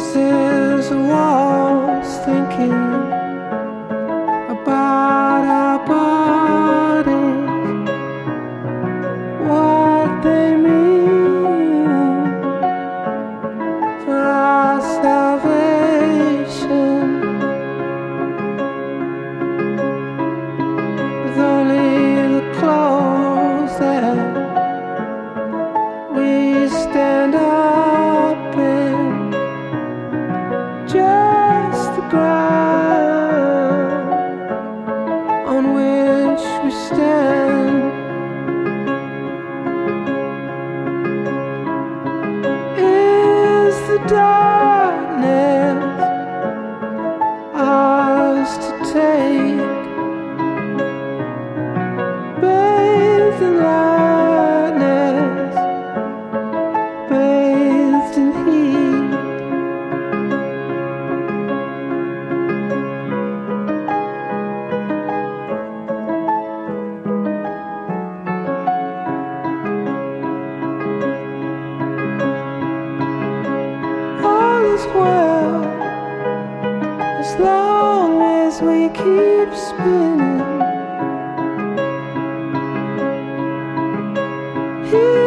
faces, walls thinking. Which we stand. Is the darkness ours to take? Bathed in lightness, as long as we keep spinning. Here